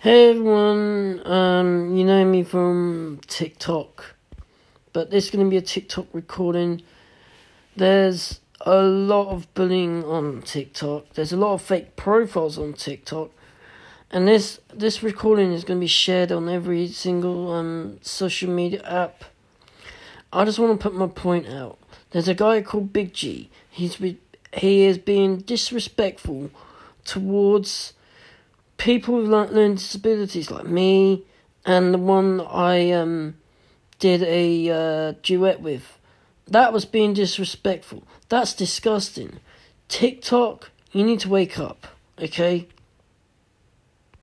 Hey everyone, um, you know me from TikTok, but this is going to be a TikTok recording. There's a lot of bullying on TikTok. There's a lot of fake profiles on TikTok, and this this recording is going to be shared on every single um social media app. I just want to put my point out. There's a guy called Big G. He's he is being disrespectful towards people with like learning disabilities like me and the one I um did a uh, duet with. That was being disrespectful. That's disgusting. TikTok, you need to wake up, okay?